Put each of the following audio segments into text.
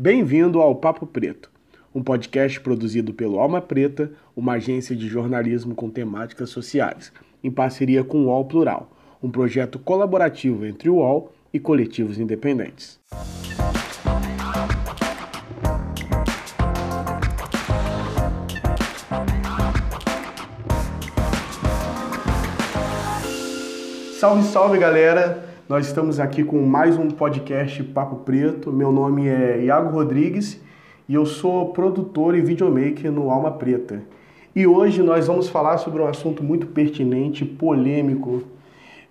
Bem-vindo ao Papo Preto, um podcast produzido pelo Alma Preta, uma agência de jornalismo com temáticas sociais, em parceria com o UOL Plural, um projeto colaborativo entre o UOL e coletivos independentes. Salve, salve galera! Nós estamos aqui com mais um podcast Papo Preto. Meu nome é Iago Rodrigues e eu sou produtor e videomaker no Alma Preta. E hoje nós vamos falar sobre um assunto muito pertinente, polêmico,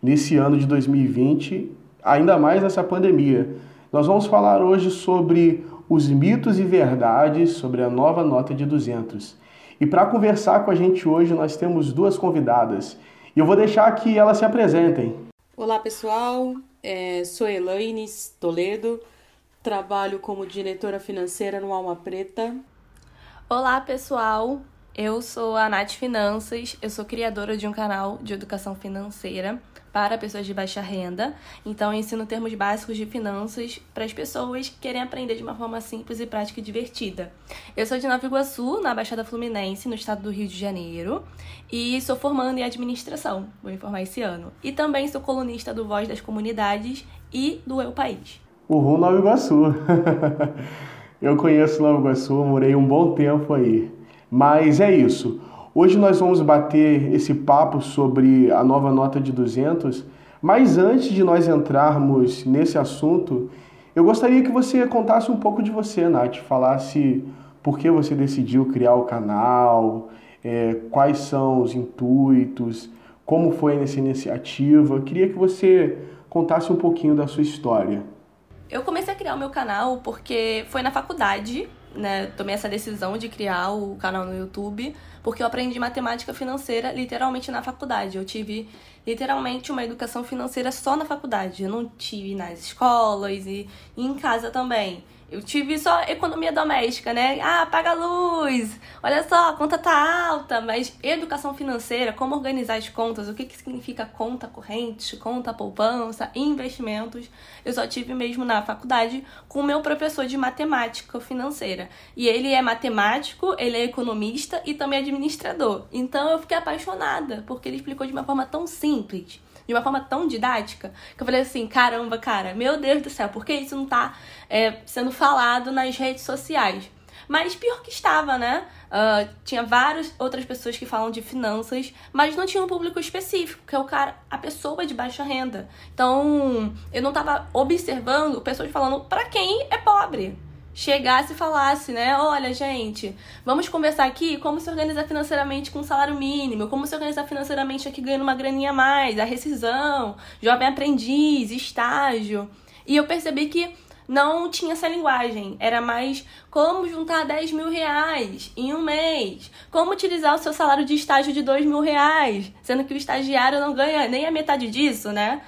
nesse ano de 2020, ainda mais nessa pandemia. Nós vamos falar hoje sobre os mitos e verdades sobre a nova nota de 200. E para conversar com a gente hoje, nós temos duas convidadas. E eu vou deixar que elas se apresentem. Olá pessoal, é, sou Elaine Toledo, trabalho como diretora financeira no Alma Preta. Olá pessoal, eu sou a Nath Finanças, eu sou criadora de um canal de educação financeira para pessoas de baixa renda. Então, eu ensino termos básicos de finanças para as pessoas que querem aprender de uma forma simples e prática e divertida. Eu sou de Nova Iguaçu, na Baixada Fluminense, no estado do Rio de Janeiro, e sou formando em administração, vou informar esse ano. E também sou colunista do Voz das Comunidades e do Eu País. Uhul, Nova Iguaçu! Eu conheço Nova Iguaçu, morei um bom tempo aí. Mas é isso. Hoje nós vamos bater esse papo sobre a nova nota de 200, mas antes de nós entrarmos nesse assunto, eu gostaria que você contasse um pouco de você, Nath, falasse por que você decidiu criar o canal, é, quais são os intuitos, como foi nessa iniciativa. Eu queria que você contasse um pouquinho da sua história. Eu comecei a criar o meu canal porque foi na faculdade, né? Tomei essa decisão de criar o canal no YouTube porque eu aprendi matemática financeira literalmente na faculdade. Eu tive literalmente uma educação financeira só na faculdade. Eu não tive nas escolas e, e em casa também. Eu tive só economia doméstica, né? Ah, paga a luz, olha só, a conta tá alta, mas educação financeira, como organizar as contas, o que, que significa conta corrente, conta poupança, investimentos, eu só tive mesmo na faculdade com o meu professor de matemática financeira. E ele é matemático, ele é economista e também administrador. Então eu fiquei apaixonada, porque ele explicou de uma forma tão simples de uma forma tão didática que eu falei assim: caramba, cara, meu Deus do céu, por que isso não tá é, sendo falado nas redes sociais? Mas pior que estava, né? Uh, tinha várias outras pessoas que falam de finanças, mas não tinha um público específico, que é o cara, a pessoa de baixa renda. Então, eu não estava observando pessoas falando para quem é pobre chegasse e falasse, né? Olha, gente, vamos conversar aqui como se organizar financeiramente com salário mínimo, como se organizar financeiramente aqui ganhando uma graninha a mais, a rescisão, jovem aprendiz, estágio. E eu percebi que não tinha essa linguagem. Era mais como juntar 10 mil reais em um mês. Como utilizar o seu salário de estágio de 2 mil reais. Sendo que o estagiário não ganha nem a metade disso, né?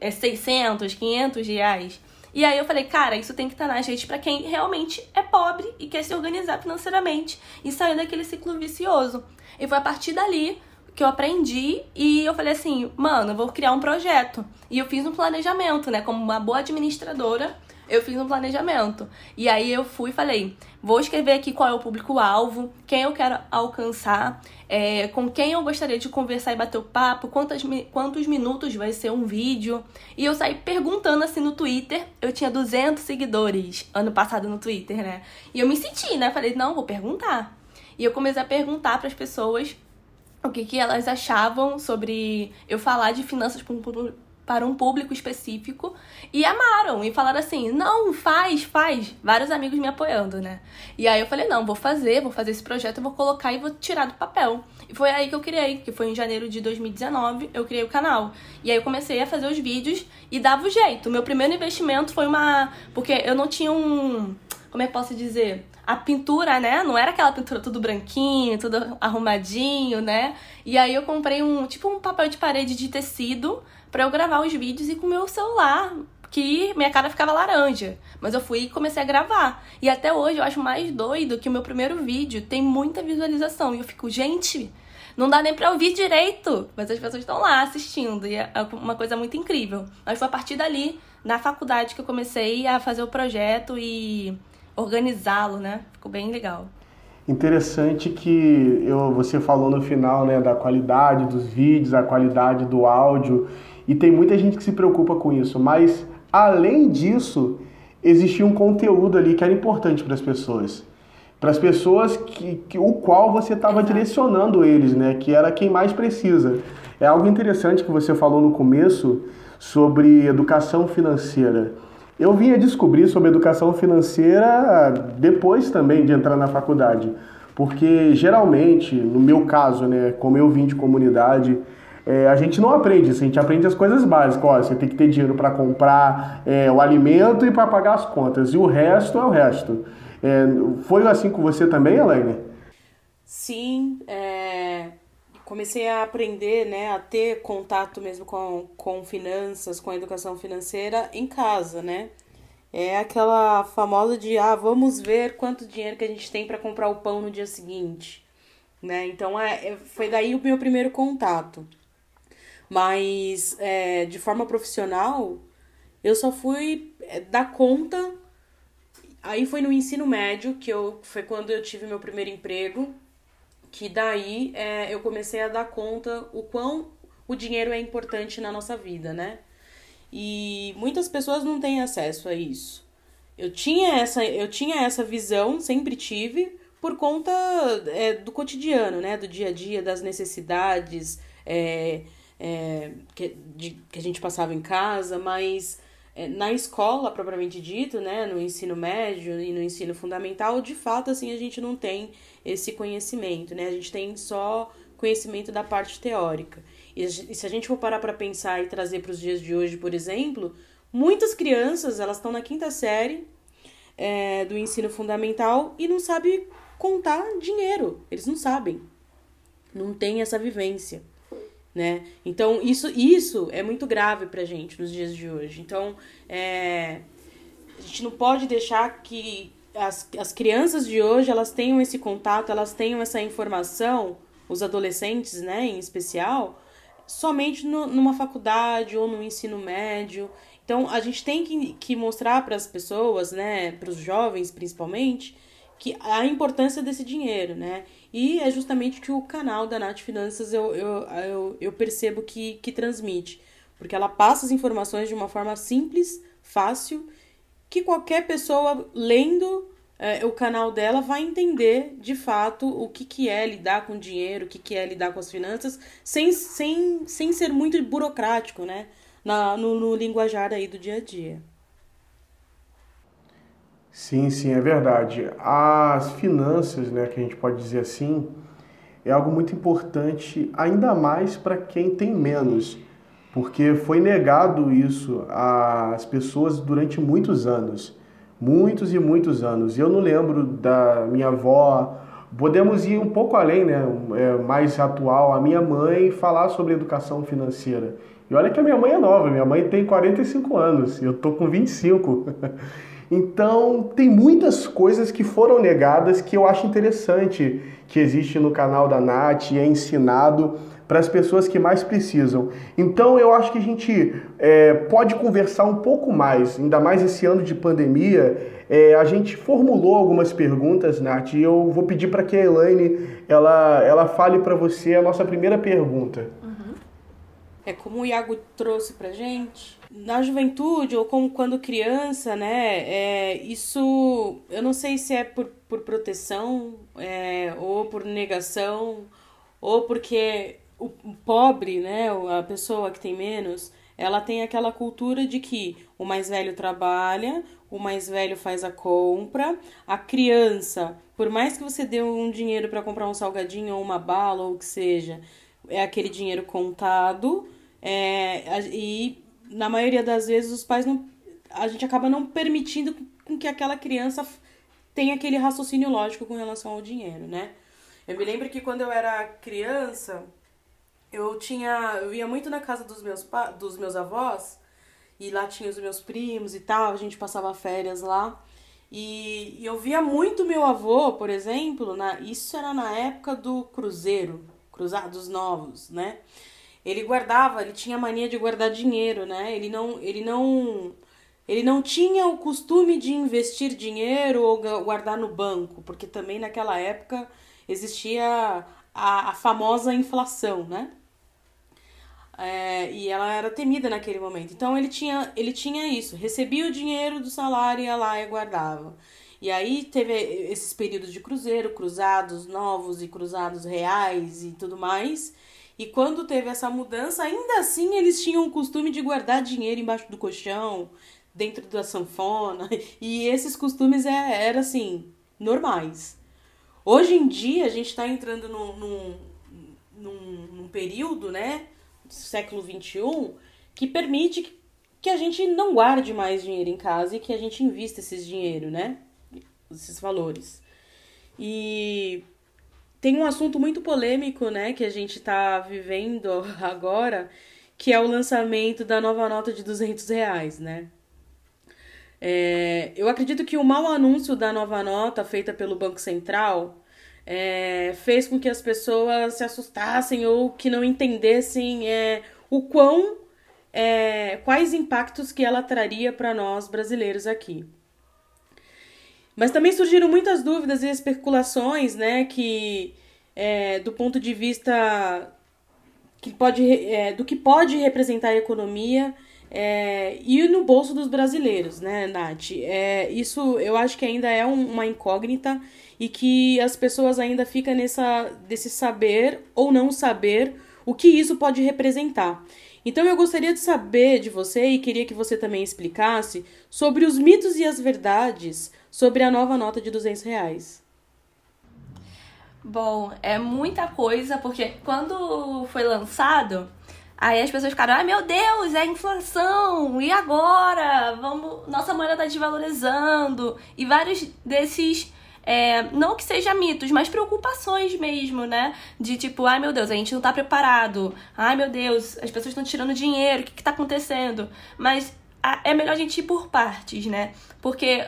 É 600, 500 reais. E aí eu falei, cara, isso tem que estar na gente para quem realmente é pobre e quer se organizar financeiramente e sair daquele ciclo vicioso. E foi a partir dali que eu aprendi e eu falei assim, mano, eu vou criar um projeto. E eu fiz um planejamento, né, como uma boa administradora eu fiz um planejamento. E aí eu fui e falei: vou escrever aqui qual é o público-alvo, quem eu quero alcançar, é, com quem eu gostaria de conversar e bater o papo, quantas, quantos minutos vai ser um vídeo. E eu saí perguntando assim no Twitter. Eu tinha 200 seguidores ano passado no Twitter, né? E eu me senti, né? Falei: não, vou perguntar. E eu comecei a perguntar para as pessoas o que, que elas achavam sobre eu falar de finanças um para um público específico e amaram e falaram assim: não, faz, faz. Vários amigos me apoiando, né? E aí eu falei: não, vou fazer, vou fazer esse projeto, vou colocar e vou tirar do papel. E foi aí que eu criei, que foi em janeiro de 2019, eu criei o canal. E aí eu comecei a fazer os vídeos e dava o jeito. Meu primeiro investimento foi uma. Porque eu não tinha um. Como é que posso dizer? a pintura, né? Não era aquela pintura tudo branquinho, tudo arrumadinho, né? E aí eu comprei um tipo um papel de parede de tecido para eu gravar os vídeos e com meu celular, que minha cara ficava laranja. Mas eu fui e comecei a gravar. E até hoje eu acho mais doido que o meu primeiro vídeo tem muita visualização. E eu fico, gente, não dá nem pra ouvir direito. Mas as pessoas estão lá assistindo. E é uma coisa muito incrível. Mas foi a partir dali, na faculdade, que eu comecei a fazer o projeto e organizá-lo, né? Ficou bem legal. Interessante que eu, você falou no final né, da qualidade dos vídeos, a qualidade do áudio, e tem muita gente que se preocupa com isso, mas além disso, existia um conteúdo ali que era importante para as pessoas. Para as pessoas que, que, o qual você estava direcionando eles, né? Que era quem mais precisa. É algo interessante que você falou no começo sobre educação financeira. Eu vim a descobrir sobre educação financeira depois também de entrar na faculdade, porque geralmente, no meu caso, né, como eu vim de comunidade, é, a gente não aprende isso, a gente aprende as coisas básicas. Ó, você tem que ter dinheiro para comprar é, o alimento e para pagar as contas, e o resto é o resto. É, foi assim com você também, Elaine? Sim, é, comecei a aprender, né, a ter contato mesmo com, com finanças, com a educação financeira em casa, né? É aquela famosa de, ah, vamos ver quanto dinheiro que a gente tem para comprar o pão no dia seguinte, né? Então, é, é, foi daí o meu primeiro contato. Mas, é, de forma profissional, eu só fui é, dar conta. Aí foi no ensino médio, que eu, foi quando eu tive meu primeiro emprego, que daí é, eu comecei a dar conta o quão o dinheiro é importante na nossa vida, né? E muitas pessoas não têm acesso a isso. Eu tinha essa, eu tinha essa visão, sempre tive, por conta é, do cotidiano, né? Do dia a dia, das necessidades é, é, que, de, que a gente passava em casa, mas é, na escola, propriamente dito, né, no ensino médio e no ensino fundamental, de fato, assim, a gente não tem esse conhecimento, né? A gente tem só conhecimento da parte teórica. E, se a gente for parar para pensar e trazer para os dias de hoje, por exemplo, muitas crianças, elas estão na quinta série é, do ensino fundamental e não sabem contar dinheiro. Eles não sabem. Não tem essa vivência né? Então, isso, isso é muito grave pra gente nos dias de hoje. Então, é, a gente não pode deixar que as, as crianças de hoje, elas tenham esse contato, elas tenham essa informação, os adolescentes, né, em especial, somente no, numa faculdade ou no ensino médio. Então, a gente tem que, que mostrar para as pessoas, né, para os jovens principalmente, que a importância desse dinheiro, né? E é justamente que o canal da Nath Finanças eu, eu, eu, eu percebo que, que transmite. Porque ela passa as informações de uma forma simples, fácil, que qualquer pessoa lendo é, o canal dela vai entender de fato o que, que é lidar com dinheiro, o que, que é lidar com as finanças, sem, sem, sem ser muito burocrático, né? Na, no, no linguajar aí do dia a dia. Sim, sim, é verdade. As finanças, né, que a gente pode dizer assim, é algo muito importante, ainda mais para quem tem menos, porque foi negado isso às pessoas durante muitos anos, muitos e muitos anos. Eu não lembro da minha avó. Podemos ir um pouco além, né, é, mais atual, a minha mãe falar sobre educação financeira. E olha que a minha mãe é nova, minha mãe tem 45 anos, eu tô com 25. Então, tem muitas coisas que foram negadas que eu acho interessante que existe no canal da Nath e é ensinado para as pessoas que mais precisam. Então, eu acho que a gente é, pode conversar um pouco mais, ainda mais esse ano de pandemia. É, a gente formulou algumas perguntas, Nath, e eu vou pedir para que a Elaine ela, ela fale para você a nossa primeira pergunta. É como o Iago trouxe para gente na juventude ou como quando criança, né? É, isso eu não sei se é por, por proteção é, ou por negação ou porque o pobre, né? A pessoa que tem menos, ela tem aquela cultura de que o mais velho trabalha, o mais velho faz a compra, a criança, por mais que você dê um dinheiro para comprar um salgadinho ou uma bala ou o que seja, é aquele dinheiro contado. É, e na maioria das vezes os pais não a gente acaba não permitindo com que aquela criança tenha aquele raciocínio lógico com relação ao dinheiro, né? Eu me lembro que quando eu era criança, eu tinha eu ia muito na casa dos meus dos meus avós e lá tinha os meus primos e tal, a gente passava férias lá. E, e eu via muito meu avô, por exemplo, na, isso era na época do cruzeiro, cruzados novos, né? Ele guardava, ele tinha mania de guardar dinheiro, né? Ele não, ele não, ele não tinha o costume de investir dinheiro ou guardar no banco, porque também naquela época existia a, a famosa inflação, né? É, e ela era temida naquele momento. Então ele tinha, ele tinha isso, recebia o dinheiro do salário, ia lá e guardava. E aí teve esses períodos de cruzeiro, cruzados novos e cruzados reais e tudo mais. E quando teve essa mudança, ainda assim eles tinham o costume de guardar dinheiro embaixo do colchão, dentro da sanfona. E esses costumes é, eram assim, normais. Hoje em dia a gente está entrando num, num, num, num período, né? século XXI que permite que a gente não guarde mais dinheiro em casa e que a gente invista esses dinheiro, né? Esses valores. E tem um assunto muito polêmico, né, que a gente está vivendo agora, que é o lançamento da nova nota de 200 reais, né? É, eu acredito que o mau anúncio da nova nota feita pelo Banco Central é, fez com que as pessoas se assustassem ou que não entendessem é, o quão é, quais impactos que ela traria para nós brasileiros aqui. Mas também surgiram muitas dúvidas e especulações, né, que é, do ponto de vista que pode, é, do que pode representar a economia é, e no bolso dos brasileiros, né, Nath? É, isso eu acho que ainda é um, uma incógnita e que as pessoas ainda ficam nessa desse saber ou não saber o que isso pode representar. Então eu gostaria de saber de você e queria que você também explicasse sobre os mitos e as verdades sobre a nova nota de 200 reais. Bom, é muita coisa, porque quando foi lançado, aí as pessoas ficaram, ai meu Deus, é inflação, e agora? Vamos, nossa moeda tá desvalorizando, e vários desses é, não que seja mitos, mas preocupações mesmo, né? De tipo, ai meu Deus, a gente não tá preparado. Ai meu Deus, as pessoas estão tirando dinheiro, o que, que tá acontecendo? Mas é melhor a gente ir por partes, né? Porque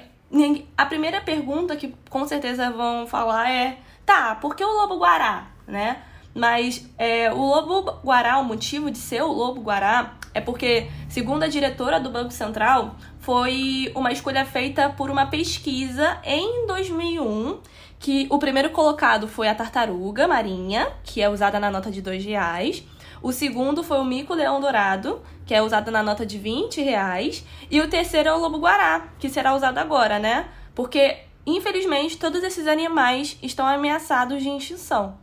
a primeira pergunta que com certeza vão falar é: tá, por que o lobo guará, né? Mas é, o lobo guará, o motivo de ser o lobo guará é porque, segundo a diretora do Banco Central, foi uma escolha feita por uma pesquisa em 2001, que o primeiro colocado foi a tartaruga marinha, que é usada na nota de dois reais. O segundo foi o mico-leão dourado, que é usado na nota de 20 reais. E o terceiro é o lobo-guará, que será usado agora, né? Porque, infelizmente, todos esses animais estão ameaçados de extinção.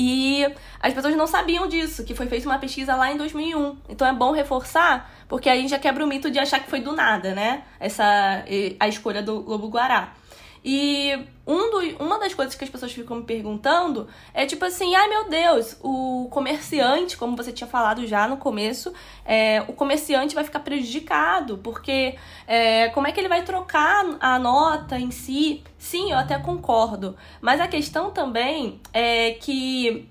E as pessoas não sabiam disso, que foi feita uma pesquisa lá em 2001. Então é bom reforçar, porque aí já quebra o mito de achar que foi do nada, né? Essa a escolha do lobo guará. E um do, uma das coisas que as pessoas ficam me perguntando é tipo assim, ai meu Deus, o comerciante, como você tinha falado já no começo, é, o comerciante vai ficar prejudicado, porque é, como é que ele vai trocar a nota em si? Sim, eu até concordo. Mas a questão também é que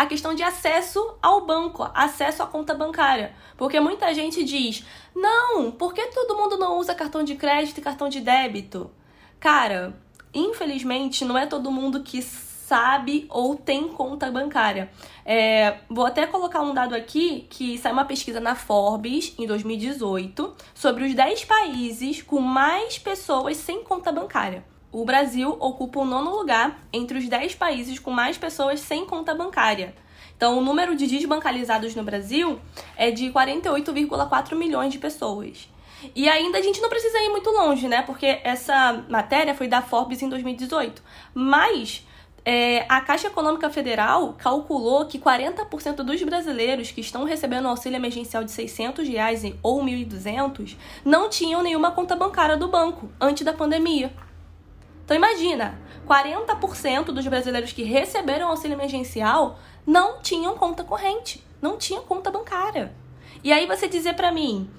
a questão de acesso ao banco, acesso à conta bancária. Porque muita gente diz: não, por que todo mundo não usa cartão de crédito e cartão de débito? Cara, infelizmente não é todo mundo que sabe ou tem conta bancária. É, vou até colocar um dado aqui que saiu uma pesquisa na Forbes em 2018 sobre os 10 países com mais pessoas sem conta bancária. O Brasil ocupa o nono lugar entre os 10 países com mais pessoas sem conta bancária. Então, o número de desbancarizados no Brasil é de 48,4 milhões de pessoas. E ainda a gente não precisa ir muito longe, né? Porque essa matéria foi da Forbes em 2018. Mas é, a Caixa Econômica Federal calculou que 40% dos brasileiros que estão recebendo auxílio emergencial de 600 reais ou 1.200 não tinham nenhuma conta bancária do banco antes da pandemia. Então imagina, 40% dos brasileiros que receberam auxílio emergencial não tinham conta corrente, não tinham conta bancária. E aí você dizer para mim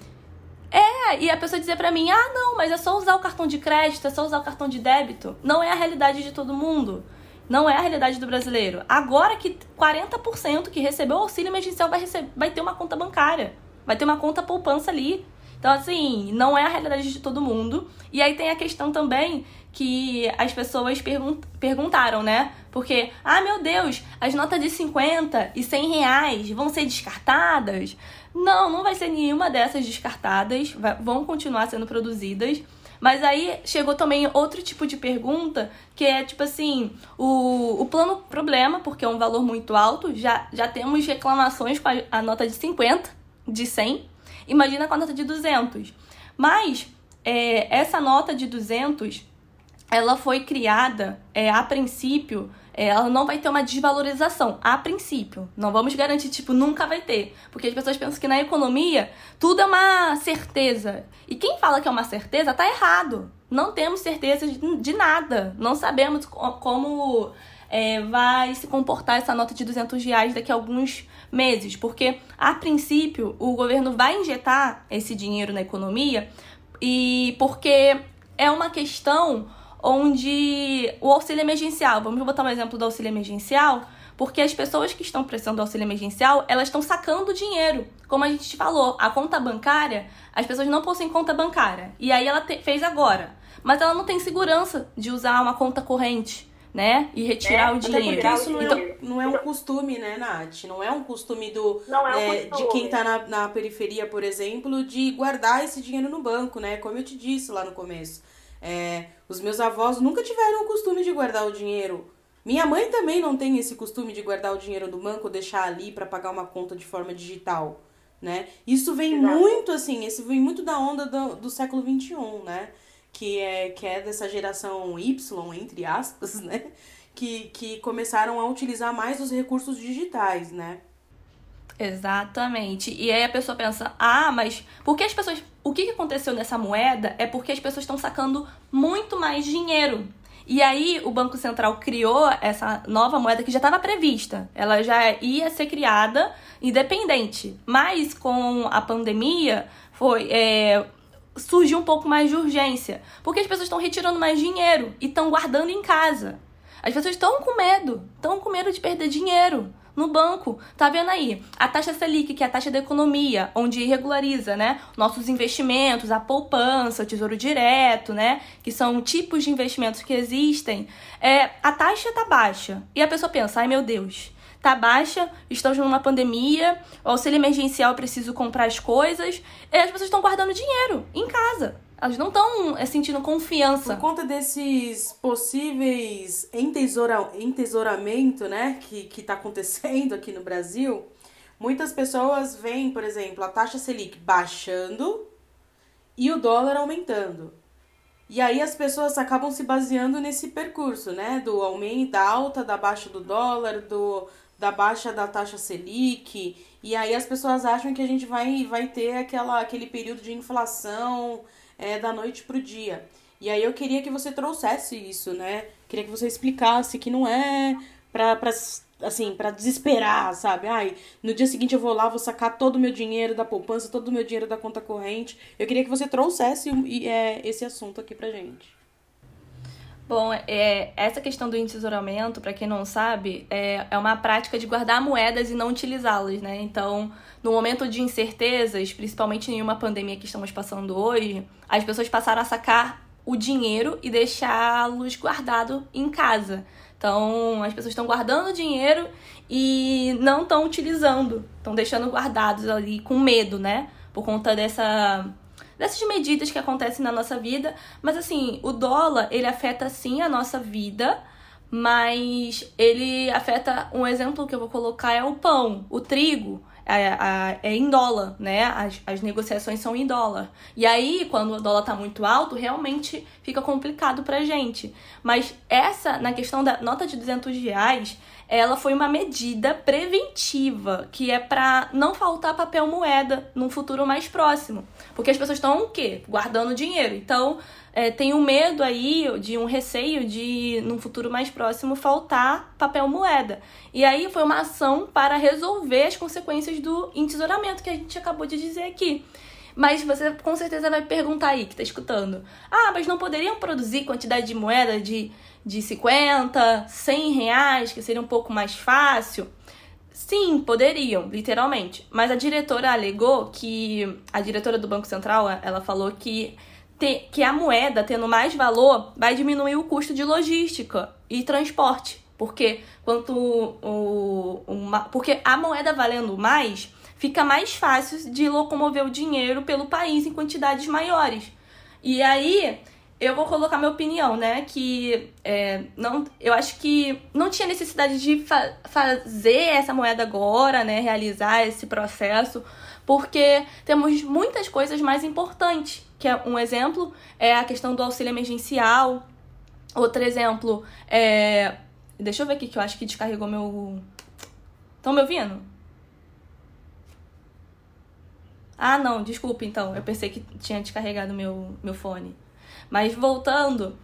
é, e a pessoa dizer para mim: ah, não, mas é só usar o cartão de crédito, é só usar o cartão de débito. Não é a realidade de todo mundo. Não é a realidade do brasileiro. Agora que 40% que recebeu o auxílio emergencial vai, receber, vai ter uma conta bancária, vai ter uma conta poupança ali. Então, assim, não é a realidade de todo mundo. E aí tem a questão também que as pessoas perguntaram, né? Porque, ah, meu Deus, as notas de 50 e 100 reais vão ser descartadas? Não, não vai ser nenhuma dessas descartadas, vai, vão continuar sendo produzidas. Mas aí chegou também outro tipo de pergunta, que é tipo assim, o, o plano problema, porque é um valor muito alto, já, já temos reclamações com a, a nota de 50, de 100, imagina com a nota de 200. Mas é, essa nota de 200, ela foi criada é, a princípio ela não vai ter uma desvalorização, a princípio. Não vamos garantir, tipo, nunca vai ter. Porque as pessoas pensam que na economia tudo é uma certeza. E quem fala que é uma certeza tá errado. Não temos certeza de, de nada. Não sabemos como é, vai se comportar essa nota de 200 reais daqui a alguns meses. Porque, a princípio, o governo vai injetar esse dinheiro na economia e porque é uma questão onde o auxílio emergencial, vamos botar um exemplo do auxílio emergencial, porque as pessoas que estão precisando do auxílio emergencial, elas estão sacando dinheiro. Como a gente falou, a conta bancária, as pessoas não possuem conta bancária. E aí ela te, fez agora. Mas ela não tem segurança de usar uma conta corrente, né? E retirar é, o dinheiro. Até porque isso não, então, é, não é um costume, né, Nath? Não é um costume do é um é, costume. de quem tá na, na periferia, por exemplo, de guardar esse dinheiro no banco, né? Como eu te disse lá no começo. É, os meus avós nunca tiveram o costume de guardar o dinheiro. Minha mãe também não tem esse costume de guardar o dinheiro no banco, deixar ali para pagar uma conta de forma digital, né? Isso vem Exato. muito assim, esse vem muito da onda do, do século XXI, né? Que é, que é dessa geração Y, entre aspas, né? Que, que começaram a utilizar mais os recursos digitais, né? Exatamente. E aí a pessoa pensa: ah, mas por que as pessoas. O que aconteceu nessa moeda é porque as pessoas estão sacando muito mais dinheiro. E aí o Banco Central criou essa nova moeda que já estava prevista. Ela já ia ser criada independente. Mas com a pandemia foi. É, surgiu um pouco mais de urgência. Porque as pessoas estão retirando mais dinheiro e estão guardando em casa. As pessoas estão com medo, estão com medo de perder dinheiro no banco. Tá vendo aí? A taxa Selic, que é a taxa da economia, onde regulariza, né, nossos investimentos, a poupança, o tesouro direto, né, que são tipos de investimentos que existem. É, a taxa tá baixa. E a pessoa pensa: "Ai, meu Deus, tá baixa, estamos numa pandemia, o auxílio emergencial, preciso comprar as coisas". E as pessoas estão guardando dinheiro em casa. Elas não estão é, sentindo confiança. Por conta desses possíveis entesoura, entesouramento, né, que, que tá acontecendo aqui no Brasil, muitas pessoas veem, por exemplo, a taxa Selic baixando e o dólar aumentando. E aí as pessoas acabam se baseando nesse percurso, né, do aumento, da alta, da baixa do dólar, do da baixa da taxa Selic, e aí as pessoas acham que a gente vai, vai ter aquela, aquele período de inflação é, da noite pro dia. E aí eu queria que você trouxesse isso, né? Queria que você explicasse que não é pra, pra assim, para desesperar, sabe? Ai, no dia seguinte eu vou lá, vou sacar todo o meu dinheiro da poupança, todo o meu dinheiro da conta corrente. Eu queria que você trouxesse é, esse assunto aqui pra gente. Bom, é, essa questão do entesouramento, para quem não sabe, é, é uma prática de guardar moedas e não utilizá-las, né? Então, no momento de incertezas, principalmente em uma pandemia que estamos passando hoje, as pessoas passaram a sacar o dinheiro e deixá-los guardado em casa. Então, as pessoas estão guardando dinheiro e não estão utilizando, estão deixando guardados ali com medo, né? Por conta dessa dessas medidas que acontecem na nossa vida. Mas assim, o dólar, ele afeta sim a nossa vida, mas ele afeta. Um exemplo que eu vou colocar é o pão, o trigo. É, é, em dólar, né? As, as negociações são em dólar. E aí, quando o dólar tá muito alto, realmente fica complicado pra gente. Mas essa, na questão da nota de 200 reais, ela foi uma medida preventiva, que é para não faltar papel moeda num futuro mais próximo. Porque as pessoas estão o quê? Guardando dinheiro. Então, é, tem um medo aí, de um receio de, num futuro mais próximo, faltar papel moeda. E aí foi uma ação para resolver as consequências do entesouramento que a gente acabou de dizer aqui. Mas você com certeza vai perguntar aí, que está escutando. Ah, mas não poderiam produzir quantidade de moeda de de 50, 100 reais, que seria um pouco mais fácil. Sim, poderiam, literalmente. Mas a diretora alegou que. A diretora do Banco Central, ela falou que, te, que a moeda tendo mais valor vai diminuir o custo de logística e transporte. Porque quanto o, uma, porque a moeda valendo mais fica mais fácil de locomover o dinheiro pelo país em quantidades maiores. E aí, eu vou colocar minha opinião, né? Que é, não, eu acho que não tinha necessidade de fa fazer essa moeda agora, né? Realizar esse processo, porque temos muitas coisas mais importantes. Que é um exemplo é a questão do auxílio emergencial. Outro exemplo é. Deixa eu ver aqui que eu acho que descarregou meu. Estão me ouvindo? Ah, não, desculpa então. Eu pensei que tinha descarregado meu, meu fone. Mas voltando.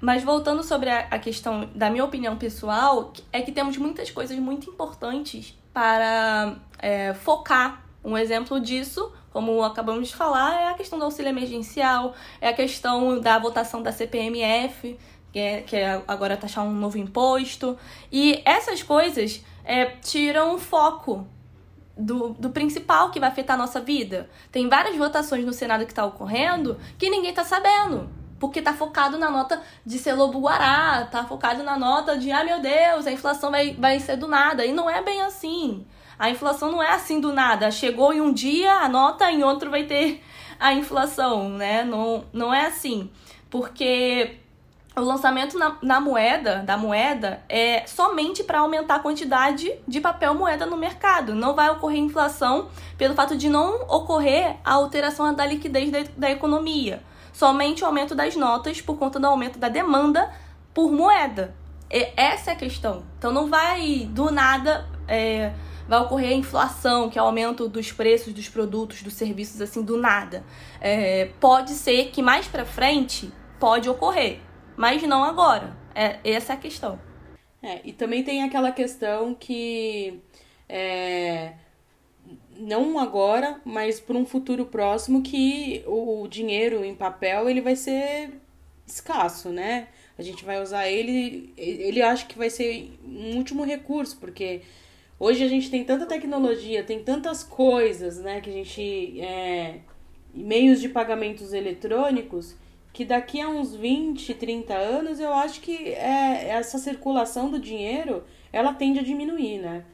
Mas voltando sobre a, a questão da minha opinião pessoal, é que temos muitas coisas muito importantes para é, focar. Um exemplo disso, como acabamos de falar, é a questão do auxílio emergencial, é a questão da votação da CPMF, que é, que é agora taxar um novo imposto. E essas coisas é, tiram o foco do, do principal que vai afetar a nossa vida. Tem várias votações no Senado que está ocorrendo que ninguém está sabendo. Porque tá focado na nota de ser lobo guará, tá focado na nota de, ah meu Deus, a inflação vai, vai ser do nada. E não é bem assim. A inflação não é assim do nada. Chegou em um dia a nota, em outro vai ter a inflação, né? Não, não é assim. Porque o lançamento na, na moeda, da moeda, é somente para aumentar a quantidade de papel moeda no mercado. Não vai ocorrer inflação pelo fato de não ocorrer a alteração da liquidez da, da economia. Somente o aumento das notas por conta do aumento da demanda por moeda. E essa é a questão. Então não vai do nada é, vai ocorrer a inflação, que é o aumento dos preços dos produtos, dos serviços, assim, do nada. É, pode ser que mais para frente pode ocorrer mas não agora. É, essa é a questão. É, e também tem aquela questão que é, não agora, mas por um futuro próximo que o, o dinheiro em papel ele vai ser escasso, né? A gente vai usar ele, ele acha que vai ser um último recurso, porque hoje a gente tem tanta tecnologia, tem tantas coisas, né, que a gente é, meios de pagamentos eletrônicos que daqui a uns 20, 30 anos, eu acho que é, essa circulação do dinheiro, ela tende a diminuir, né?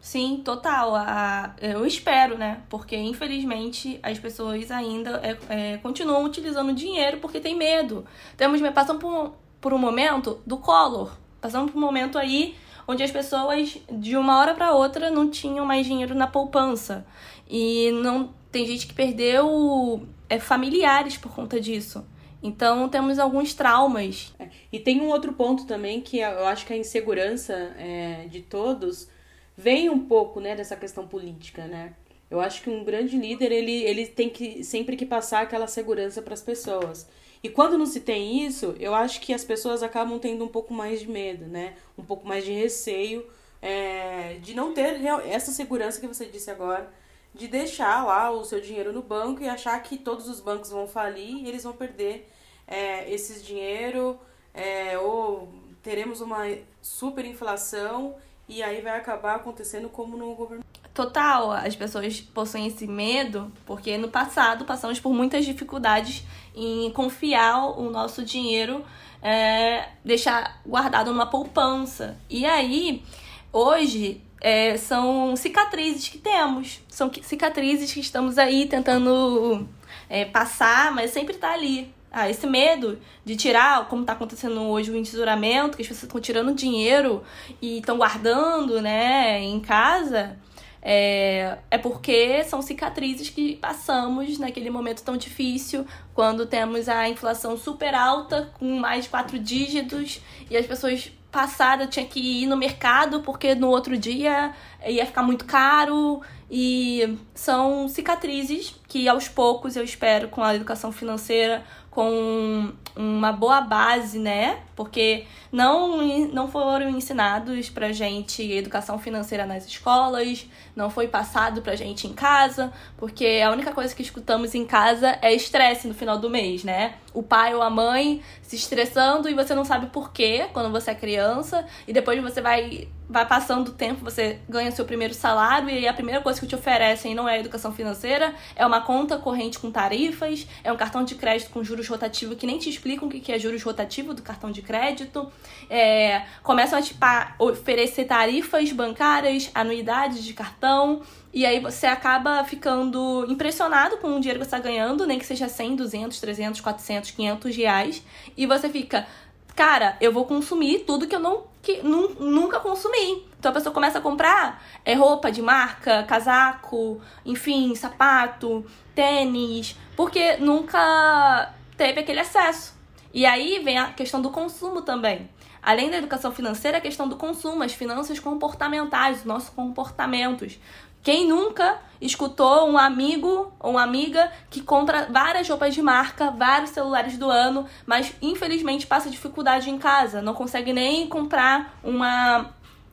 Sim, total. A, eu espero, né? Porque infelizmente as pessoas ainda é, é, continuam utilizando dinheiro porque tem medo. Temos passando por, por um momento do Collor, passando por um momento aí onde as pessoas de uma hora para outra não tinham mais dinheiro na poupança e não tem gente que perdeu é, familiares por conta disso. Então temos alguns traumas. É, e tem um outro ponto também que eu acho que a insegurança é, de todos vem um pouco né, dessa questão política, né? Eu acho que um grande líder ele, ele tem que sempre que passar aquela segurança para as pessoas. E quando não se tem isso, eu acho que as pessoas acabam tendo um pouco mais de medo, né? Um pouco mais de receio é, de não ter essa segurança que você disse agora de deixar lá o seu dinheiro no banco e achar que todos os bancos vão falir e eles vão perder é, esse dinheiro é, ou teremos uma super inflação e aí vai acabar acontecendo como no governo. Total, as pessoas possuem esse medo porque no passado passamos por muitas dificuldades em confiar o nosso dinheiro, é, deixar guardado numa poupança. E aí, hoje, é, são cicatrizes que temos. São cicatrizes que estamos aí tentando é, passar, mas sempre está ali. Ah, esse medo de tirar, como está acontecendo hoje o entesouramento, que as pessoas estão tirando dinheiro e estão guardando, né, em casa, é, é porque são cicatrizes que passamos naquele momento tão difícil, quando temos a inflação super alta, com mais de quatro dígitos, e as pessoas passada tinha que ir no mercado porque no outro dia ia ficar muito caro. E são cicatrizes que aos poucos eu espero com a educação financeira com uma boa base, né? Porque não, não foram ensinados pra gente educação financeira nas escolas, não foi passado pra gente em casa, porque a única coisa que escutamos em casa é estresse no final do mês, né? O pai ou a mãe se estressando e você não sabe por quê quando você é criança, e depois você vai vai passando o tempo, você ganha seu primeiro salário e a primeira coisa que te oferecem não é educação financeira, é uma conta corrente com tarifas, é um cartão de crédito com juros rotativos que nem te explicam o que é juros rotativo do cartão de crédito. É, começam a te oferecer tarifas bancárias, anuidades de cartão. E aí você acaba ficando impressionado com o dinheiro que você está ganhando, nem que seja 100, 200, 300, 400, 500 reais. E você fica, cara, eu vou consumir tudo que eu não que nunca consumi. Então a pessoa começa a comprar é, roupa de marca, casaco, enfim, sapato, tênis, porque nunca teve aquele acesso. E aí vem a questão do consumo também. Além da educação financeira, a questão do consumo, as finanças comportamentais, os nossos comportamentos. Quem nunca escutou um amigo ou uma amiga que compra várias roupas de marca, vários celulares do ano, mas infelizmente passa dificuldade em casa, não consegue nem comprar uma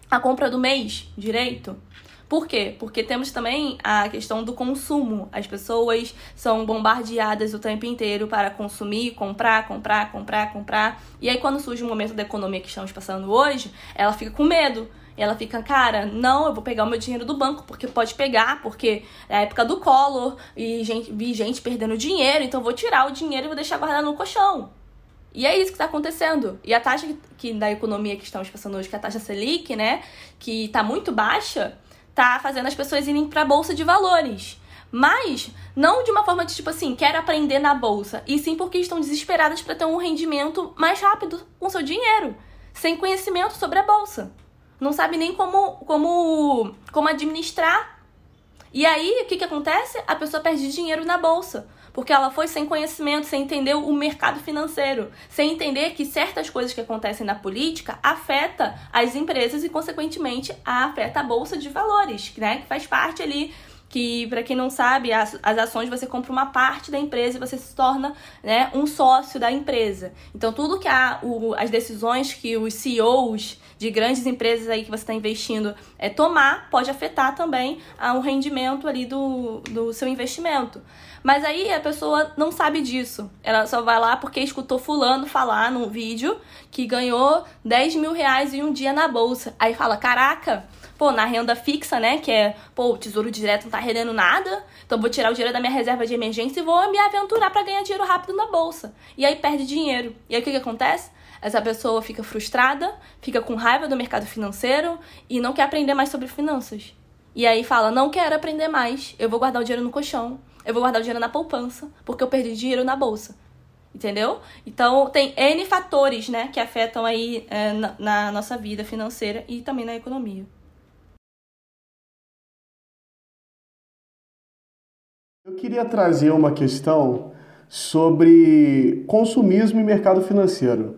a compra do mês direito? Por quê? Porque temos também a questão do consumo. As pessoas são bombardeadas o tempo inteiro para consumir, comprar, comprar, comprar, comprar. E aí, quando surge o momento da economia que estamos passando hoje, ela fica com medo ela fica, cara, não, eu vou pegar o meu dinheiro do banco, porque pode pegar, porque é a época do Collor e gente, vi gente perdendo dinheiro, então vou tirar o dinheiro e vou deixar guardado no colchão. E é isso que está acontecendo. E a taxa que, da economia que estamos passando hoje, que é a taxa Selic, né, que está muito baixa, tá fazendo as pessoas irem para a bolsa de valores. Mas não de uma forma de tipo assim, quero aprender na bolsa, e sim porque estão desesperadas para ter um rendimento mais rápido com seu dinheiro, sem conhecimento sobre a bolsa não sabe nem como, como, como administrar. E aí, o que, que acontece? A pessoa perde dinheiro na bolsa. Porque ela foi sem conhecimento, sem entender o mercado financeiro, sem entender que certas coisas que acontecem na política afeta as empresas e, consequentemente, afeta a bolsa de valores, né? Que faz parte ali que para quem não sabe, as, as ações você compra uma parte da empresa e você se torna né, um sócio da empresa. Então tudo que há, o, as decisões que os CEOs de grandes empresas aí que você está investindo é tomar pode afetar também o rendimento ali do, do seu investimento. Mas aí a pessoa não sabe disso. Ela só vai lá porque escutou fulano falar num vídeo que ganhou 10 mil reais em um dia na bolsa. Aí fala, caraca, pô, na renda fixa, né? Que é, pô, o tesouro direto não tá rendendo nada. Então vou tirar o dinheiro da minha reserva de emergência e vou me aventurar para ganhar dinheiro rápido na bolsa. E aí perde dinheiro. E aí o que, que acontece? Essa pessoa fica frustrada, fica com raiva do mercado financeiro e não quer aprender mais sobre finanças. E aí fala: não quero aprender mais, eu vou guardar o dinheiro no colchão, eu vou guardar o dinheiro na poupança, porque eu perdi dinheiro na bolsa. Entendeu? Então tem N fatores, né, que afetam aí é, na, na nossa vida financeira e também na economia. Eu queria trazer uma questão sobre consumismo e mercado financeiro.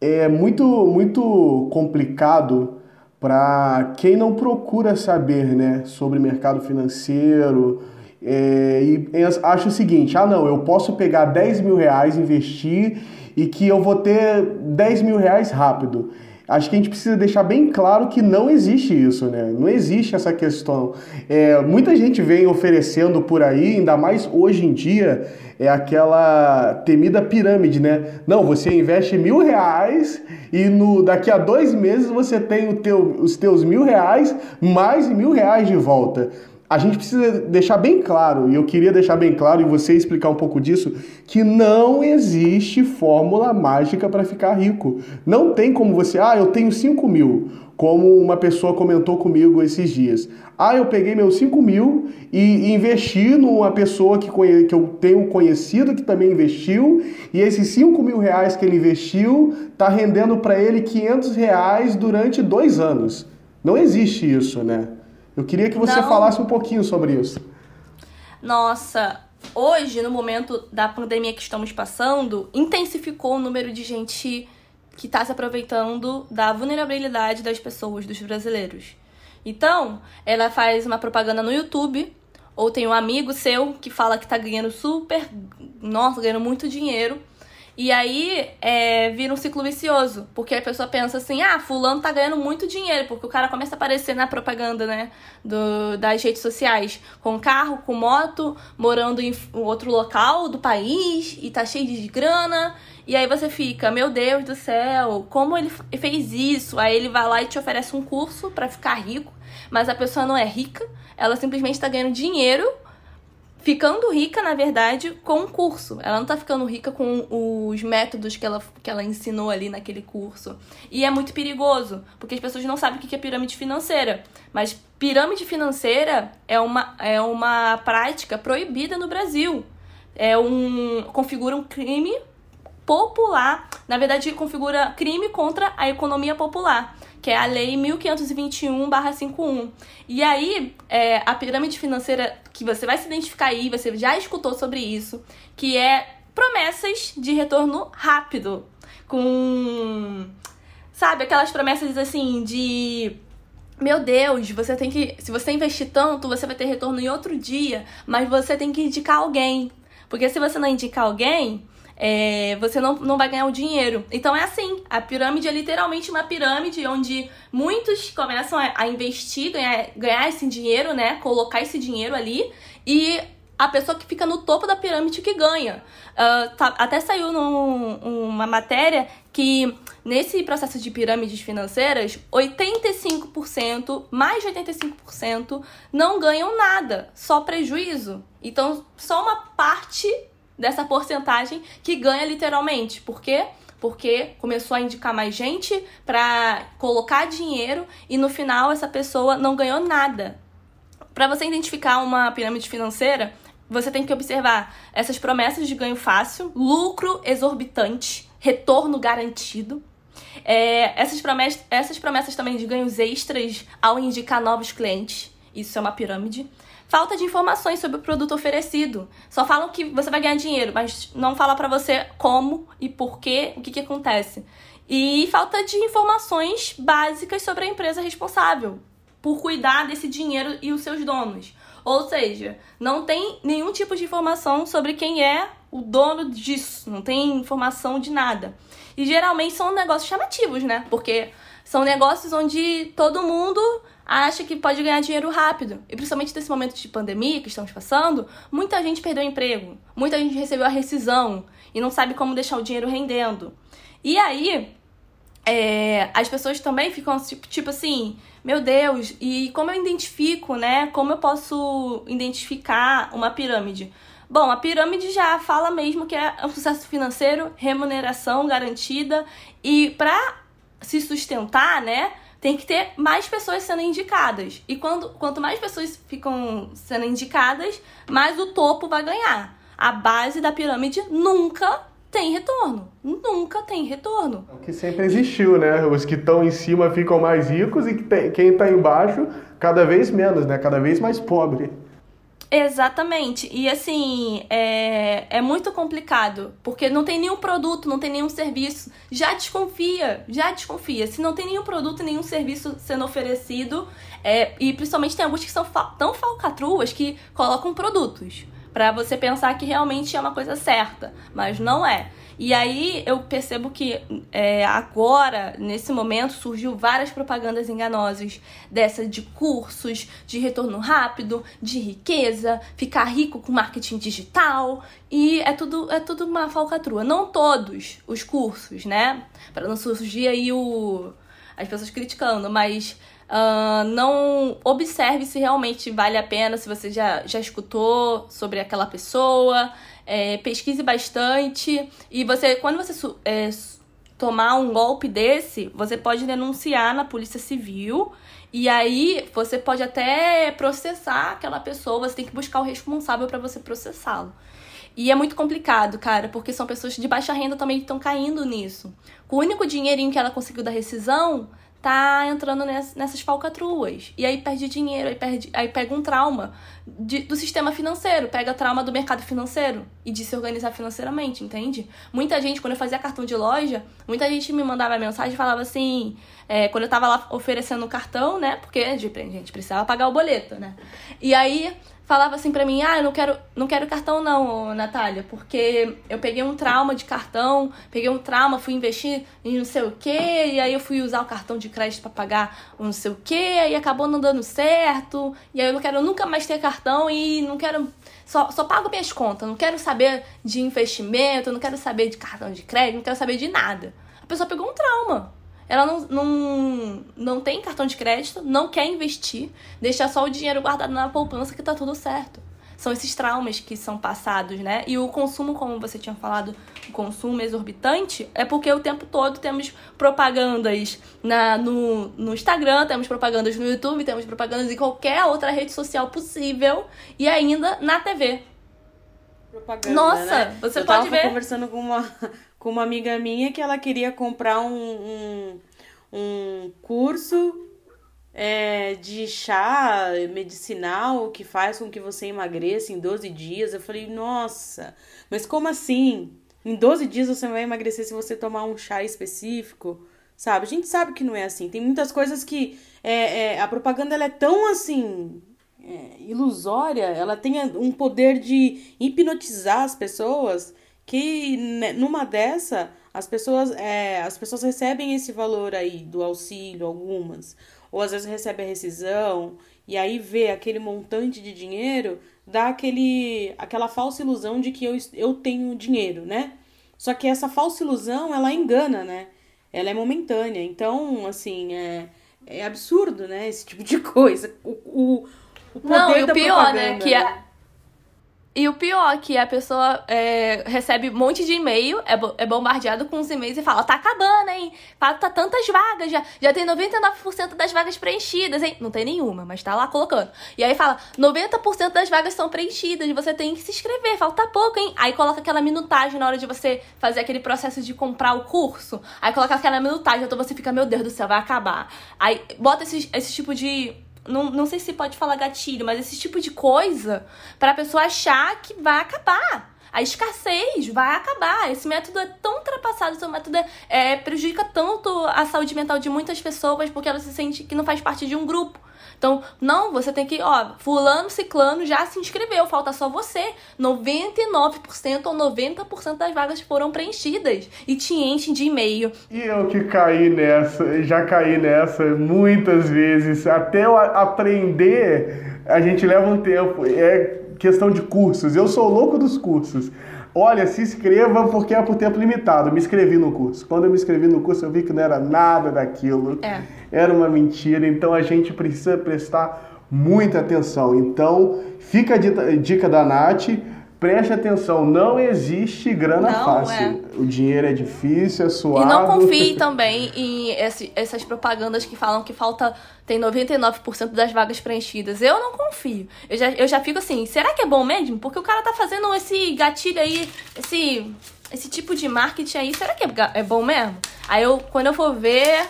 É muito, muito complicado para quem não procura saber né, sobre mercado financeiro é, e acha o seguinte: ah, não, eu posso pegar 10 mil reais, investir e que eu vou ter 10 mil reais rápido acho que a gente precisa deixar bem claro que não existe isso, né? Não existe essa questão. É, muita gente vem oferecendo por aí, ainda mais hoje em dia, é aquela temida pirâmide, né? Não, você investe mil reais e no, daqui a dois meses você tem o teu, os teus mil reais mais mil reais de volta a gente precisa deixar bem claro, e eu queria deixar bem claro e você explicar um pouco disso, que não existe fórmula mágica para ficar rico. Não tem como você, ah, eu tenho 5 mil, como uma pessoa comentou comigo esses dias. Ah, eu peguei meus 5 mil e investi numa pessoa que, conhe... que eu tenho conhecido que também investiu, e esses 5 mil reais que ele investiu está rendendo para ele 500 reais durante dois anos. Não existe isso, né? Eu queria que você Não. falasse um pouquinho sobre isso. Nossa, hoje, no momento da pandemia que estamos passando, intensificou o número de gente que está se aproveitando da vulnerabilidade das pessoas, dos brasileiros. Então, ela faz uma propaganda no YouTube, ou tem um amigo seu que fala que está ganhando super, nossa, ganhando muito dinheiro, E aí é, vira um ciclo vicioso, porque a pessoa pensa assim, ah, fulano tá ganhando muito dinheiro, porque o cara começa a aparecer na propaganda, né, do, das redes sociais, com carro, com moto, morando em outro local do país, e tá cheio de grana, e aí você fica, meu Deus do céu, como ele fez isso? Aí ele vai lá e te oferece um curso para ficar rico, mas a pessoa não é rica, ela simplesmente está ganhando dinheiro, ficando rica, na verdade, com um curso. Ela não tá ficando rica com os métodos que ela, que ela ensinou ali naquele curso. E é muito perigoso, porque as pessoas não sabem o que é pirâmide financeira. Mas pirâmide financeira é uma, é uma prática proibida no Brasil. É um. configura um crime popular. Na verdade, configura crime contra a economia popular, que é a Lei 1521-51. E aí, é, a pirâmide financeira que você vai se identificar aí, você já escutou sobre isso, que é promessas de retorno rápido. Com. Sabe, aquelas promessas assim de meu Deus, você tem que. Se você investir tanto, você vai ter retorno em outro dia, mas você tem que indicar alguém. Porque se você não indicar alguém, é, você não, não vai ganhar o dinheiro. Então é assim, a pirâmide é literalmente uma pirâmide onde muitos começam a, a investir, ganhar, ganhar esse dinheiro, né? Colocar esse dinheiro ali e a pessoa que fica no topo da pirâmide que ganha. Uh, tá, até saiu num, uma matéria que nesse processo de pirâmides financeiras, 85%, mais de 85%, não ganham nada, só prejuízo. Então, só uma parte dessa porcentagem que ganha literalmente. Por quê? Porque começou a indicar mais gente para colocar dinheiro e no final essa pessoa não ganhou nada. Para você identificar uma pirâmide financeira, você tem que observar essas promessas de ganho fácil, lucro exorbitante, retorno garantido. É, essas, promessas, essas promessas também de ganhos extras ao indicar novos clientes. Isso é uma pirâmide. Falta de informações sobre o produto oferecido. Só falam que você vai ganhar dinheiro, mas não fala para você como e por quê, o que, que acontece. E falta de informações básicas sobre a empresa responsável por cuidar desse dinheiro e os seus donos. Ou seja, não tem nenhum tipo de informação sobre quem é o dono disso, não tem informação de nada. E geralmente são negócios chamativos, né? Porque são negócios onde todo mundo acha que pode ganhar dinheiro rápido. E principalmente nesse momento de pandemia que estamos passando, muita gente perdeu o emprego, muita gente recebeu a rescisão e não sabe como deixar o dinheiro rendendo. E aí, é, as pessoas também ficam tipo, tipo assim, meu Deus, e como eu identifico, né? Como eu posso identificar uma pirâmide? Bom, a pirâmide já fala mesmo que é um sucesso financeiro, remuneração garantida e para se sustentar, né? Tem que ter mais pessoas sendo indicadas. E quando, quanto mais pessoas ficam sendo indicadas, mais o topo vai ganhar. A base da pirâmide nunca tem retorno. Nunca tem retorno. É o que sempre existiu, né? Os que estão em cima ficam mais ricos e quem está embaixo cada vez menos, né? Cada vez mais pobre. Exatamente. E assim, é, é muito complicado, porque não tem nenhum produto, não tem nenhum serviço. Já desconfia, já desconfia. Se não tem nenhum produto, nenhum serviço sendo oferecido, é, e principalmente tem alguns que são fa tão falcatruas que colocam produtos para você pensar que realmente é uma coisa certa, mas não é. E aí eu percebo que é, agora, nesse momento, surgiu várias propagandas enganosas dessa de cursos, de retorno rápido, de riqueza, ficar rico com marketing digital. E é tudo, é tudo uma falcatrua. Não todos os cursos, né? Para não surgir aí o, as pessoas criticando, mas Uh, não observe se realmente vale a pena, se você já, já escutou sobre aquela pessoa, é, pesquise bastante e você, quando você é, tomar um golpe desse, você pode denunciar na polícia civil e aí você pode até processar aquela pessoa, você tem que buscar o responsável para você processá-lo. E é muito complicado, cara, porque são pessoas de baixa renda também que estão caindo nisso. Com o único dinheirinho que ela conseguiu da rescisão, tá entrando nessas falcatruas. E aí perde dinheiro, aí, perde, aí pega um trauma de, do sistema financeiro, pega trauma do mercado financeiro e de se organizar financeiramente, entende? Muita gente, quando eu fazia cartão de loja, muita gente me mandava mensagem e falava assim, é, quando eu tava lá oferecendo o cartão, né? Porque a gente precisava pagar o boleto, né? E aí falava assim pra mim, ah, eu não quero, não quero cartão não, Natália, porque eu peguei um trauma de cartão, peguei um trauma, fui investir em não sei o que, e aí eu fui usar o cartão de crédito para pagar um não sei o que, e acabou não dando certo, e aí eu não quero nunca mais ter cartão e não quero. Só, só pago minhas contas, não quero saber de investimento, não quero saber de cartão de crédito, não quero saber de nada. A pessoa pegou um trauma. Ela não, não, não tem cartão de crédito, não quer investir, deixa só o dinheiro guardado na poupança que tá tudo certo. São esses traumas que são passados, né? E o consumo, como você tinha falado, o consumo exorbitante, é porque o tempo todo temos propagandas na, no, no Instagram, temos propagandas no YouTube, temos propagandas em qualquer outra rede social possível e ainda na TV. Propaganda, Nossa, né? você Eu pode tava ver. conversando com uma, com uma amiga minha que ela queria comprar um, um, um curso é, de chá medicinal que faz com que você emagreça em 12 dias. Eu falei, nossa, mas como assim? Em 12 dias você vai emagrecer se você tomar um chá específico? Sabe? A gente sabe que não é assim. Tem muitas coisas que é, é, a propaganda ela é tão assim é, ilusória, ela tem um poder de hipnotizar as pessoas que né, numa dessa as pessoas é, as pessoas recebem esse valor aí do auxílio algumas. Ou às vezes recebe a rescisão e aí vê aquele montante de dinheiro dá aquele aquela falsa ilusão de que eu, eu tenho dinheiro né? Só que essa falsa ilusão ela engana né? Ela é momentânea. Então assim é, é absurdo né esse tipo de coisa. O, o o poder Não, e o pior, né? propaganda, Que a... E o pior, que a pessoa é, recebe um monte de e-mail, é, é bombardeado com os e-mails e fala, tá acabando, hein? Falta tantas vagas, já, já tem 99% das vagas preenchidas, hein? Não tem nenhuma, mas tá lá colocando. E aí fala, 90% das vagas são preenchidas, você tem que se inscrever, falta pouco, hein? Aí coloca aquela minutagem na hora de você fazer aquele processo de comprar o curso. Aí coloca aquela minutagem, então você fica, meu Deus do céu, vai acabar. Aí bota esse, esse tipo de não, não sei se pode falar gatilho, mas esse tipo de coisa pra pessoa achar que vai acabar. A escassez vai acabar. Esse método é tão ultrapassado, esse método é, é, prejudica tanto a saúde mental de muitas pessoas porque ela se sente que não faz parte de um grupo. Então, não, você tem que, ó, fulano, ciclano já se inscreveu, falta só você. 99% ou 90% das vagas foram preenchidas e te enchem de e-mail. E eu que caí nessa, já caí nessa muitas vezes. Até eu aprender, a gente leva um tempo. É questão de cursos. Eu sou louco dos cursos. Olha, se inscreva porque é por tempo limitado. Me inscrevi no curso. Quando eu me inscrevi no curso, eu vi que não era nada daquilo. É. Era uma mentira. Então a gente precisa prestar muita atenção. Então, fica a dica da Nath. Preste atenção, não existe grana Não, fácil. O dinheiro é difícil, é suado. E não confie também em esse- essas propagandas que falam que falta tem 99% das vagas preenchidas. Eu não confio. Eu já, eu já fico assim, será que é bom mesmo? Porque o cara tá fazendo esse gatilho aí, esse, esse tipo de marketing aí, será que é, é bom mesmo? Aí eu, quando eu for ver,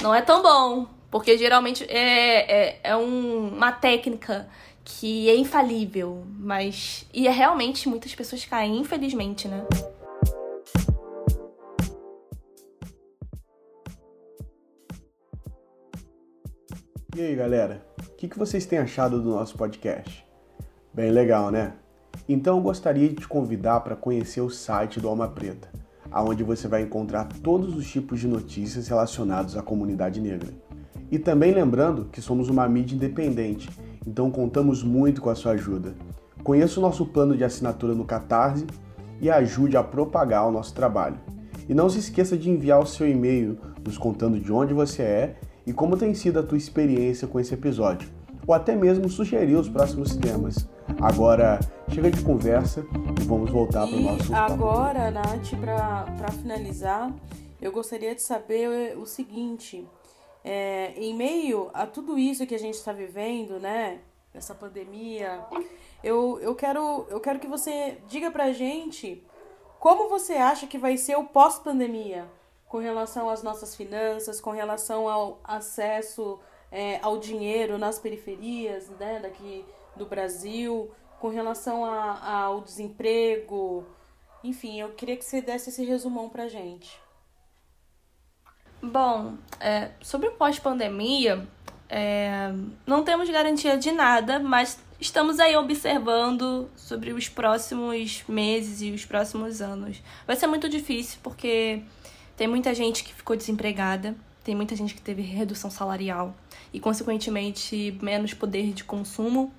não é tão bom. Porque geralmente é, é, é um- uma técnica que é infalível, mas. E é realmente muitas pessoas caem, infelizmente, né? E aí, galera? O que, vocês têm achado do nosso podcast? Bem legal, né? Então eu gostaria de te convidar para conhecer o site do Alma Preta, aonde você vai encontrar todos os tipos de notícias relacionados à comunidade negra. E também lembrando que somos uma mídia independente, então contamos muito com a sua ajuda. Conheça o nosso plano de assinatura no Catarse e ajude a propagar o nosso trabalho. E não se esqueça de enviar o seu e-mail nos contando de onde você é e como tem sido a tua experiência com esse episódio, ou até mesmo sugerir os próximos temas. Agora, chega de conversa e vamos voltar para o nosso papo. agora, Nath, para finalizar, eu gostaria de saber o seguinte: é, em meio a tudo isso que a gente está vivendo, né? Essa pandemia, eu, eu, quero, eu quero que você diga pra gente como você acha que vai ser o pós-pandemia com relação às nossas finanças, com relação ao acesso é, ao dinheiro nas periferias né, daqui do Brasil, com relação a- ao desemprego. Enfim, eu queria que você desse esse resumão pra gente. Bom, é, sobre o pós-pandemia, é, não temos garantia de nada, mas estamos aí observando sobre os próximos meses e os próximos anos. Vai ser muito difícil porque tem muita gente que ficou desempregada, tem muita gente que teve redução salarial e consequentemente menos poder de consumo,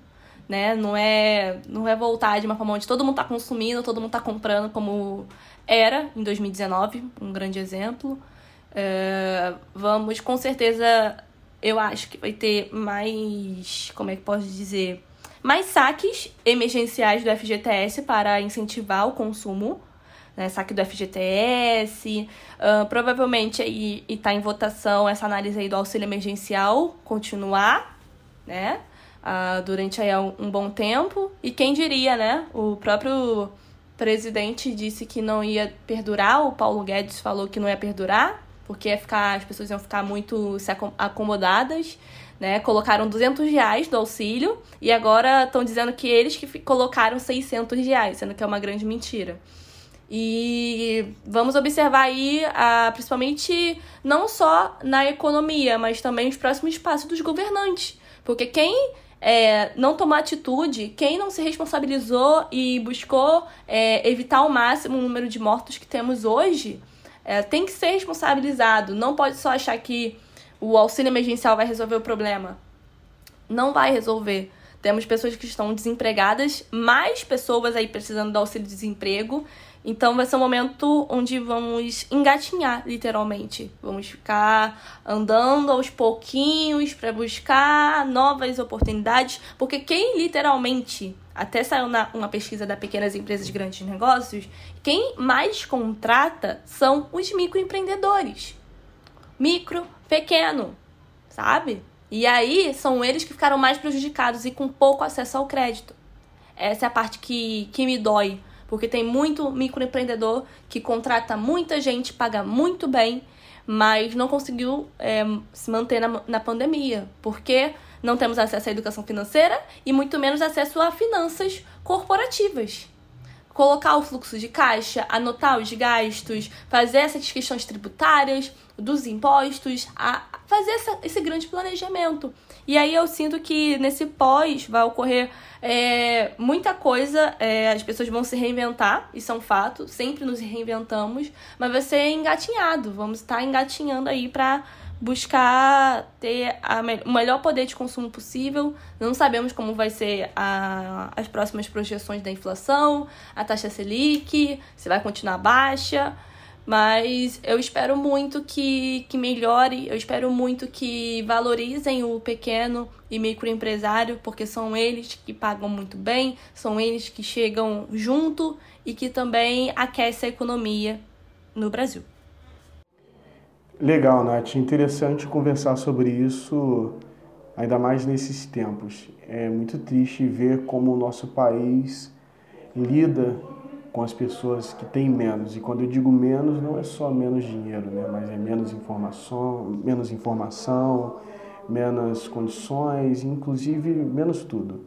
né? Não é não é voltar de uma forma onde todo mundo está consumindo, todo mundo está comprando como era em 2019, um grande exemplo. É, vamos com certeza eu acho que vai ter mais, como é que posso dizer, mais saques emergenciais do FGTS para incentivar o consumo, né, saque do FGTS, uh, provavelmente aí está em votação essa análise aí do auxílio emergencial continuar, né, uh, durante aí um, um bom tempo, e quem diria, né, o próprio presidente disse que não ia perdurar, o Paulo Guedes falou que não ia perdurar, porque ia ficar, as pessoas iam ficar muito acomodadas, né? Colocaram 200 reais do auxílio e agora estão dizendo que eles que colocaram 600 reais, sendo que é uma grande mentira. E vamos observar aí, a, principalmente, não só na economia, mas também os próximos passos dos governantes. Porque quem é, não tomou atitude, quem não se responsabilizou e buscou é, evitar ao máximo o número de mortos que temos hoje, é, tem que ser responsabilizado. Não pode só achar que o auxílio emergencial vai resolver o problema. Não vai resolver. Temos pessoas que estão desempregadas, mais pessoas aí precisando do auxílio desemprego. Então vai ser um momento onde vamos engatinhar, literalmente. Vamos ficar andando aos pouquinhos para buscar novas oportunidades, porque quem literalmente, até saiu na, uma pesquisa da Pequenas Empresas Grandes Negócios, quem mais contrata são os microempreendedores. Micro, pequeno, sabe? E aí são eles que ficaram mais prejudicados e com pouco acesso ao crédito. Essa é a parte que, que me dói porque tem muito microempreendedor que contrata muita gente, paga muito bem, mas não conseguiu é, se manter na, na pandemia, porque não temos acesso à educação financeira e muito menos acesso a finanças corporativas colocar o fluxo de caixa, anotar os gastos, fazer essas questões tributárias, dos impostos, fazer essa, esse grande planejamento. E aí eu sinto que nesse pós vai ocorrer é, muita coisa, é, as pessoas vão se reinventar, isso é um fato, sempre nos reinventamos, mas vai ser engatinhado, vamos estar engatinhando aí para buscar ter a, o melhor poder de consumo possível. Não sabemos como vai ser a, as próximas projeções da inflação, a taxa Selic, se vai continuar baixa. Mas eu espero muito que, que melhore, eu espero muito que valorizem o pequeno e microempresário, porque são eles que pagam muito bem, são eles que chegam junto e que também aquecem a economia no Brasil. Legal, Nath. Interessante conversar sobre isso, ainda mais nesses tempos. É muito triste ver como o nosso país lida com as pessoas que têm menos. E quando eu digo menos, não é só menos dinheiro, né? mas é menos informação, menos informação, menos condições, inclusive menos tudo.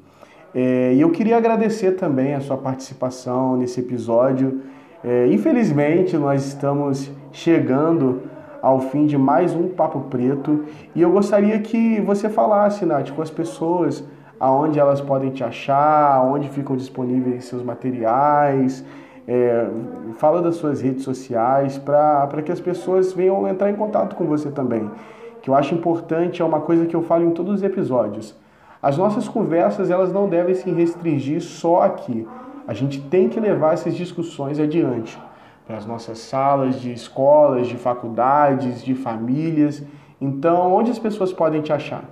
É, e eu queria agradecer também a sua participação nesse episódio. É, infelizmente, nós estamos chegando ao fim de mais um Papo Preto e eu gostaria que você falasse, Nath, com as pessoas aonde elas podem te achar, aonde ficam disponíveis seus materiais, é, fala das suas redes sociais para que as pessoas venham entrar em contato com você também. Que eu acho importante, é uma coisa que eu falo em todos os episódios. As nossas conversas elas não devem se restringir só aqui. A gente tem que levar essas discussões adiante para as nossas salas de escolas, de faculdades, de famílias. Então, onde as pessoas podem te achar?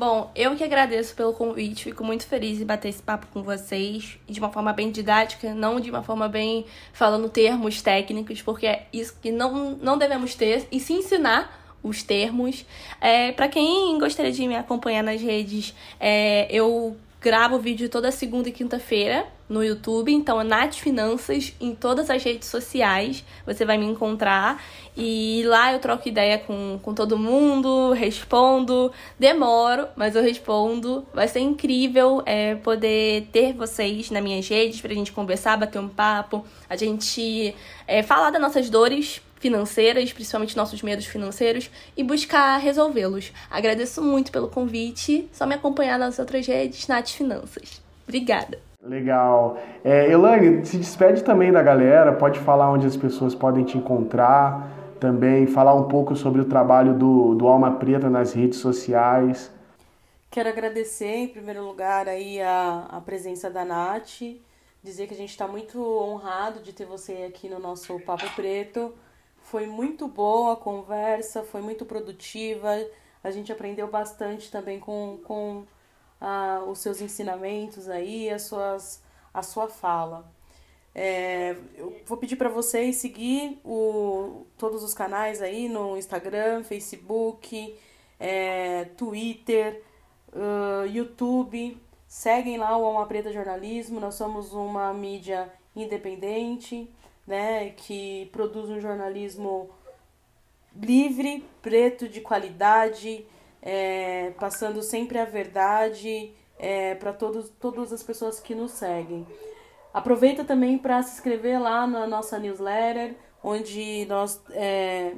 Bom, eu que agradeço pelo convite, fico muito feliz em bater esse papo com vocês, de uma forma bem didática, não de uma forma bem falando termos técnicos, porque é isso que não, não devemos ter, e se ensinar os termos. É, para quem gostaria de me acompanhar nas redes, é, eu gravo vídeo toda segunda e quinta-feira no YouTube, então é Nath Finanças em todas as redes sociais, você vai me encontrar e lá eu troco ideia com, com todo mundo, respondo, demoro, mas eu respondo. Vai ser incrível é, poder ter vocês nas minhas redes pra gente conversar, bater um papo, a gente é, falar das nossas dores, financeiras, principalmente nossos medos financeiros, e buscar resolvê-los. Agradeço muito pelo convite. Só me acompanhar nas outras redes, Nath Finanças. Obrigada. Legal. É, Elaine, se despede também da galera, pode falar onde as pessoas podem te encontrar, também falar um pouco sobre o trabalho do, do Alma Preta nas redes sociais. Quero agradecer, em primeiro lugar, aí a, a presença da Nath, dizer que a gente está muito honrado de ter você aqui no nosso Papo Preto. Foi muito boa a conversa, foi muito produtiva, a gente aprendeu bastante também com, com ah, os seus ensinamentos aí, as suas, a sua fala. É, eu vou pedir para vocês seguir o, todos os canais aí no Instagram, Facebook, é, Twitter, uh, YouTube. Seguem lá o Alma Preta Jornalismo. Nós somos uma mídia independente, né, que produz um jornalismo livre, preto, de qualidade, é, passando sempre a verdade é, para todas as pessoas que nos seguem. Aproveita também para se inscrever lá na nossa newsletter, onde nós é,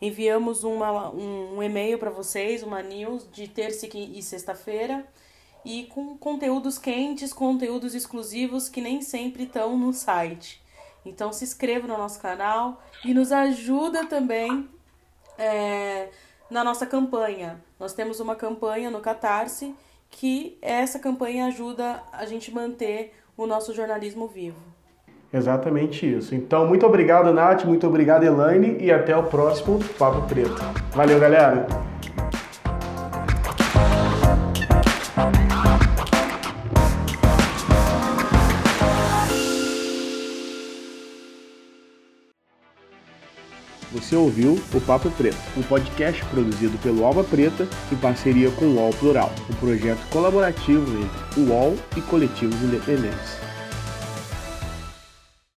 enviamos uma, um, um e-mail para vocês, uma news de terça e sexta-feira, e com conteúdos quentes, conteúdos exclusivos que nem sempre estão no site. Então se inscreva no nosso canal e nos ajuda também é, na nossa campanha. Nós temos uma campanha no Catarse que essa campanha ajuda a gente manter o nosso jornalismo vivo. Exatamente isso. Então, muito obrigado, Nath, muito obrigado, Elaine, e até o próximo Papo Preto. Valeu, galera! Você ouviu o Papo Preto, um podcast produzido pelo Alba Preta em parceria com o UOL Plural, um projeto colaborativo entre o UOL e coletivos independentes.